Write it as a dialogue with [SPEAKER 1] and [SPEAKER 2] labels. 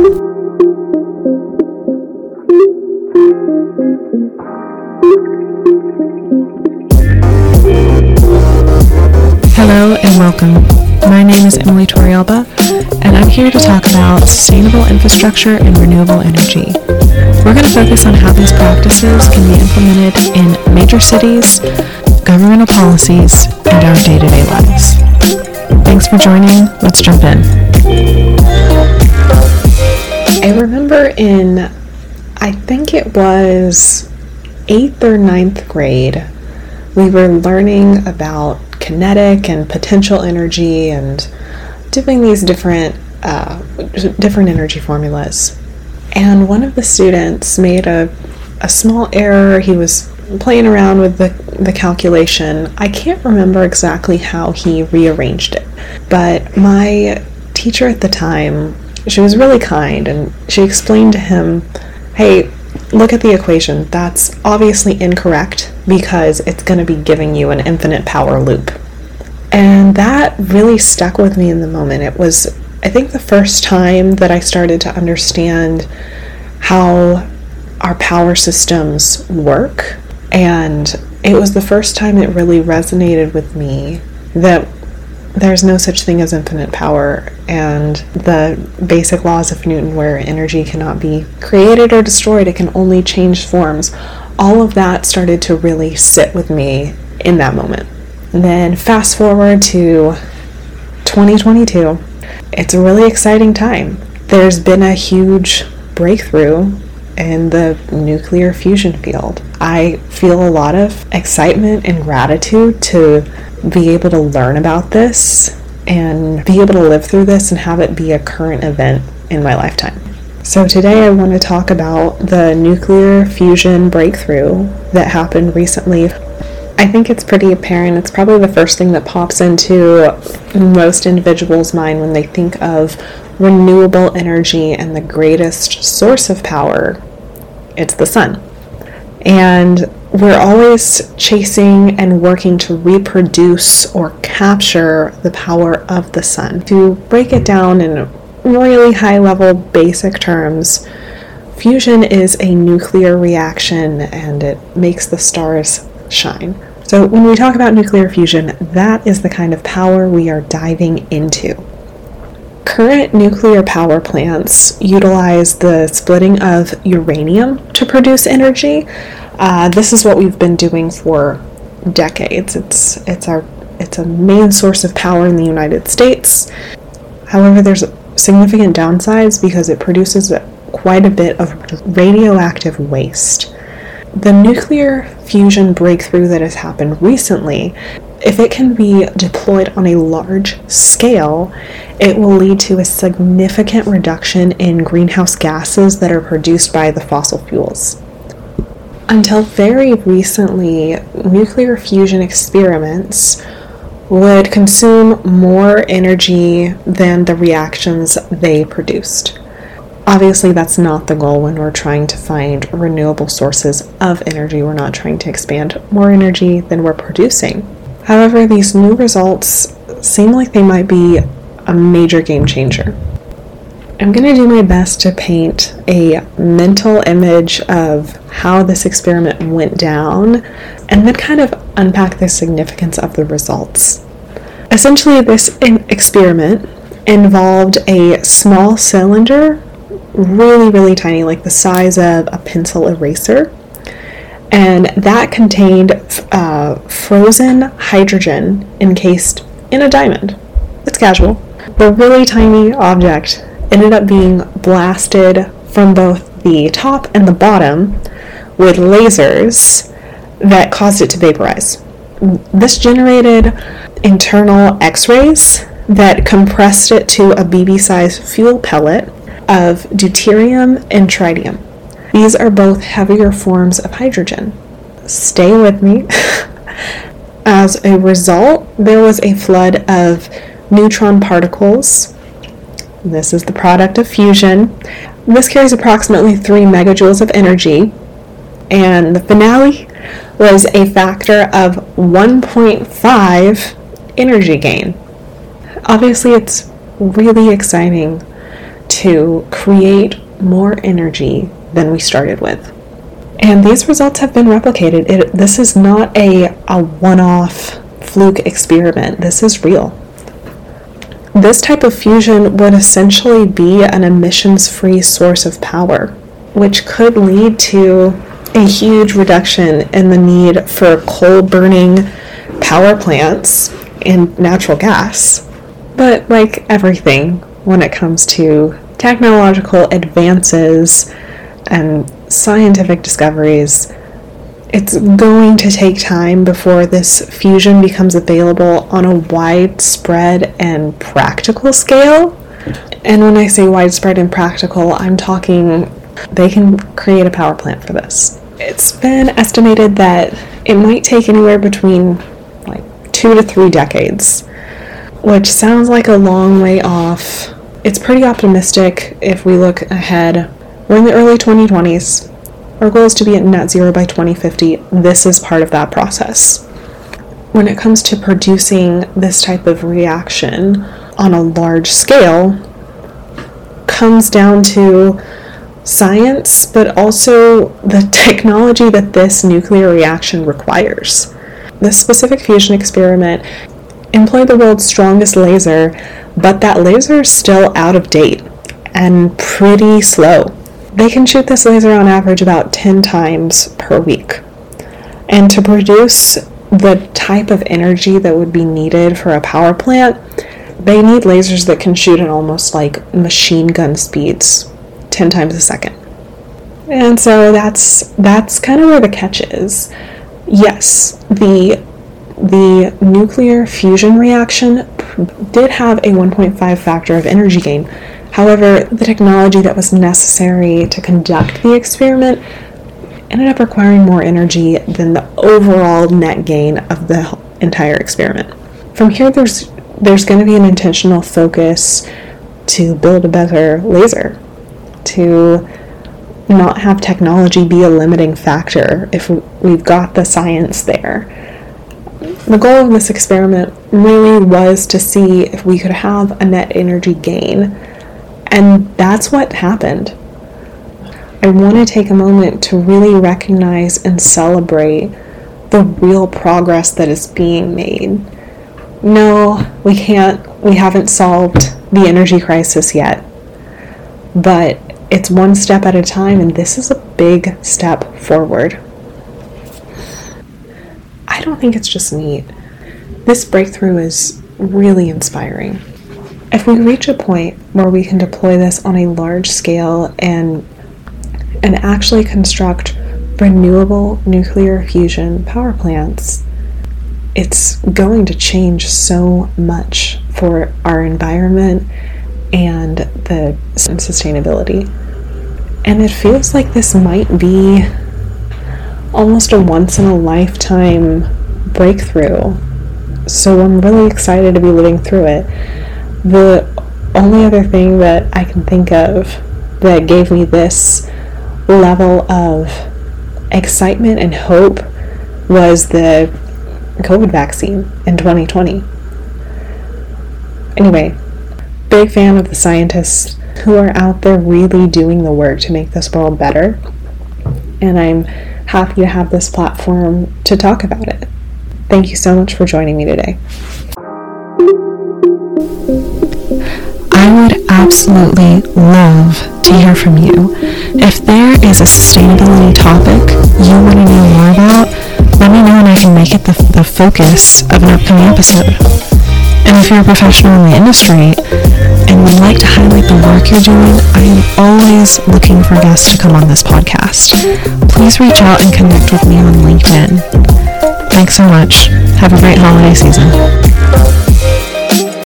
[SPEAKER 1] Hello and welcome. My name is Emily Torrealba, and I'm here to talk about sustainable infrastructure and renewable energy. We're going to focus on how these practices can be implemented in major cities, governmental policies, and our day-to-day lives. Thanks for joining. Let's jump in. I remember in, I think it was eighth or ninth grade, we were learning about kinetic and potential energy and doing these different uh, different energy formulas. And one of the students made a, a small error. He was playing around with the, the calculation. I can't remember exactly how he rearranged it, but my teacher at the time, she was really kind and she explained to him, hey, look at the equation. That's obviously incorrect because it's going to be giving you an infinite power loop. And that really stuck with me in the moment. It was, I think, the first time that I started to understand how our power systems work. And it was the first time it really resonated with me that there's no such thing as infinite power, and the basic laws of Newton, where energy cannot be created or destroyed, it can only change forms. All of that started to really sit with me in that moment. And then fast forward to 2022, it's a really exciting time. There's been a huge breakthrough in the nuclear fusion field. I feel a lot of excitement and gratitude to be able to learn about this and be able to live through this and have it be a current event in my lifetime. So, today I want to talk about the nuclear fusion breakthrough that happened recently. I think it's pretty apparent. It's probably the first thing that pops into most individuals' mind when they think of renewable energy and the greatest source of power. It's the sun. And we're always chasing and working to reproduce or capture the power of the sun. To break it down in really high level, basic terms, fusion is a nuclear reaction and it makes the stars shine. So, when we talk about nuclear fusion, that is the kind of power we are diving into. Current nuclear power plants utilize the splitting of uranium to produce energy, uh, this is what we've been doing for decades. It's it's our it's a main source of power in the United States. However, there's significant downsides because it produces quite a bit of radioactive waste. The nuclear fusion breakthrough that has happened recently, if it can be deployed on a large scale, it will lead to a significant reduction in greenhouse gases that are produced by the fossil fuels. Until very recently, nuclear fusion experiments would consume more energy than the reactions they produced. Obviously, that's not the goal when we're trying to find renewable sources of energy. We're not trying to expand more energy than we're producing. However, these new results seem like they might be a major game changer. I'm going to do my best to paint a mental image of how this experiment went down and then kind of unpack the significance of the results. Essentially, this experiment involved a small cylinder, really, really tiny, like the size of a pencil eraser, and that contained uh, frozen hydrogen encased in a diamond. It's casual. The really tiny object ended up being blasted from both the top and the bottom with lasers that caused it to vaporize. This generated internal x rays that compressed it to a BB sized fuel pellet of deuterium and tritium. These are both heavier forms of hydrogen. Stay with me. As a result, there was a flood of neutron particles this is the product of fusion. This carries approximately 3 megajoules of energy, and the finale was a factor of 1.5 energy gain. Obviously, it's really exciting to create more energy than we started with. And these results have been replicated. It, this is not a, a one off fluke experiment, this is real. This type of fusion would essentially be an emissions free source of power, which could lead to a huge reduction in the need for coal burning power plants and natural gas. But, like everything, when it comes to technological advances and scientific discoveries, it's going to take time before this fusion becomes available on a widespread and practical scale. And when I say widespread and practical, I'm talking they can create a power plant for this. It's been estimated that it might take anywhere between like two to three decades, which sounds like a long way off. It's pretty optimistic if we look ahead. We're in the early 2020s. Our goal is to be at net zero by 2050. This is part of that process. When it comes to producing this type of reaction on a large scale, comes down to science, but also the technology that this nuclear reaction requires. This specific fusion experiment employed the world's strongest laser, but that laser is still out of date and pretty slow. They can shoot this laser on average about 10 times per week. And to produce the type of energy that would be needed for a power plant, they need lasers that can shoot at almost like machine gun speeds, 10 times a second. And so that's that's kind of where the catch is. Yes, the the nuclear fusion reaction did have a 1.5 factor of energy gain, However, the technology that was necessary to conduct the experiment ended up requiring more energy than the overall net gain of the entire experiment. From here, there's there's going to be an intentional focus to build a better laser, to not have technology be a limiting factor if we've got the science there. The goal of this experiment really was to see if we could have a net energy gain and that's what happened. I want to take a moment to really recognize and celebrate the real progress that is being made. No, we can't, we haven't solved the energy crisis yet, but it's one step at a time, and this is a big step forward. I don't think it's just neat. This breakthrough is really inspiring. If we reach a point where we can deploy this on a large scale and and actually construct renewable nuclear fusion power plants, it's going to change so much for our environment and the sustainability. And it feels like this might be almost a once in a lifetime breakthrough. So I'm really excited to be living through it. The only other thing that I can think of that gave me this level of excitement and hope was the COVID vaccine in 2020. Anyway, big fan of the scientists who are out there really doing the work to make this world better. And I'm happy to have this platform to talk about it. Thank you so much for joining me today.
[SPEAKER 2] I would absolutely love to hear from you. If there is a sustainability topic you want to know more about, let me know and I can make it the, the focus of an upcoming episode. And if you're a professional in the industry and would like to highlight the work you're doing, I am always looking for guests to come on this podcast. Please reach out and connect with me on LinkedIn. Thanks so much. Have a great holiday season.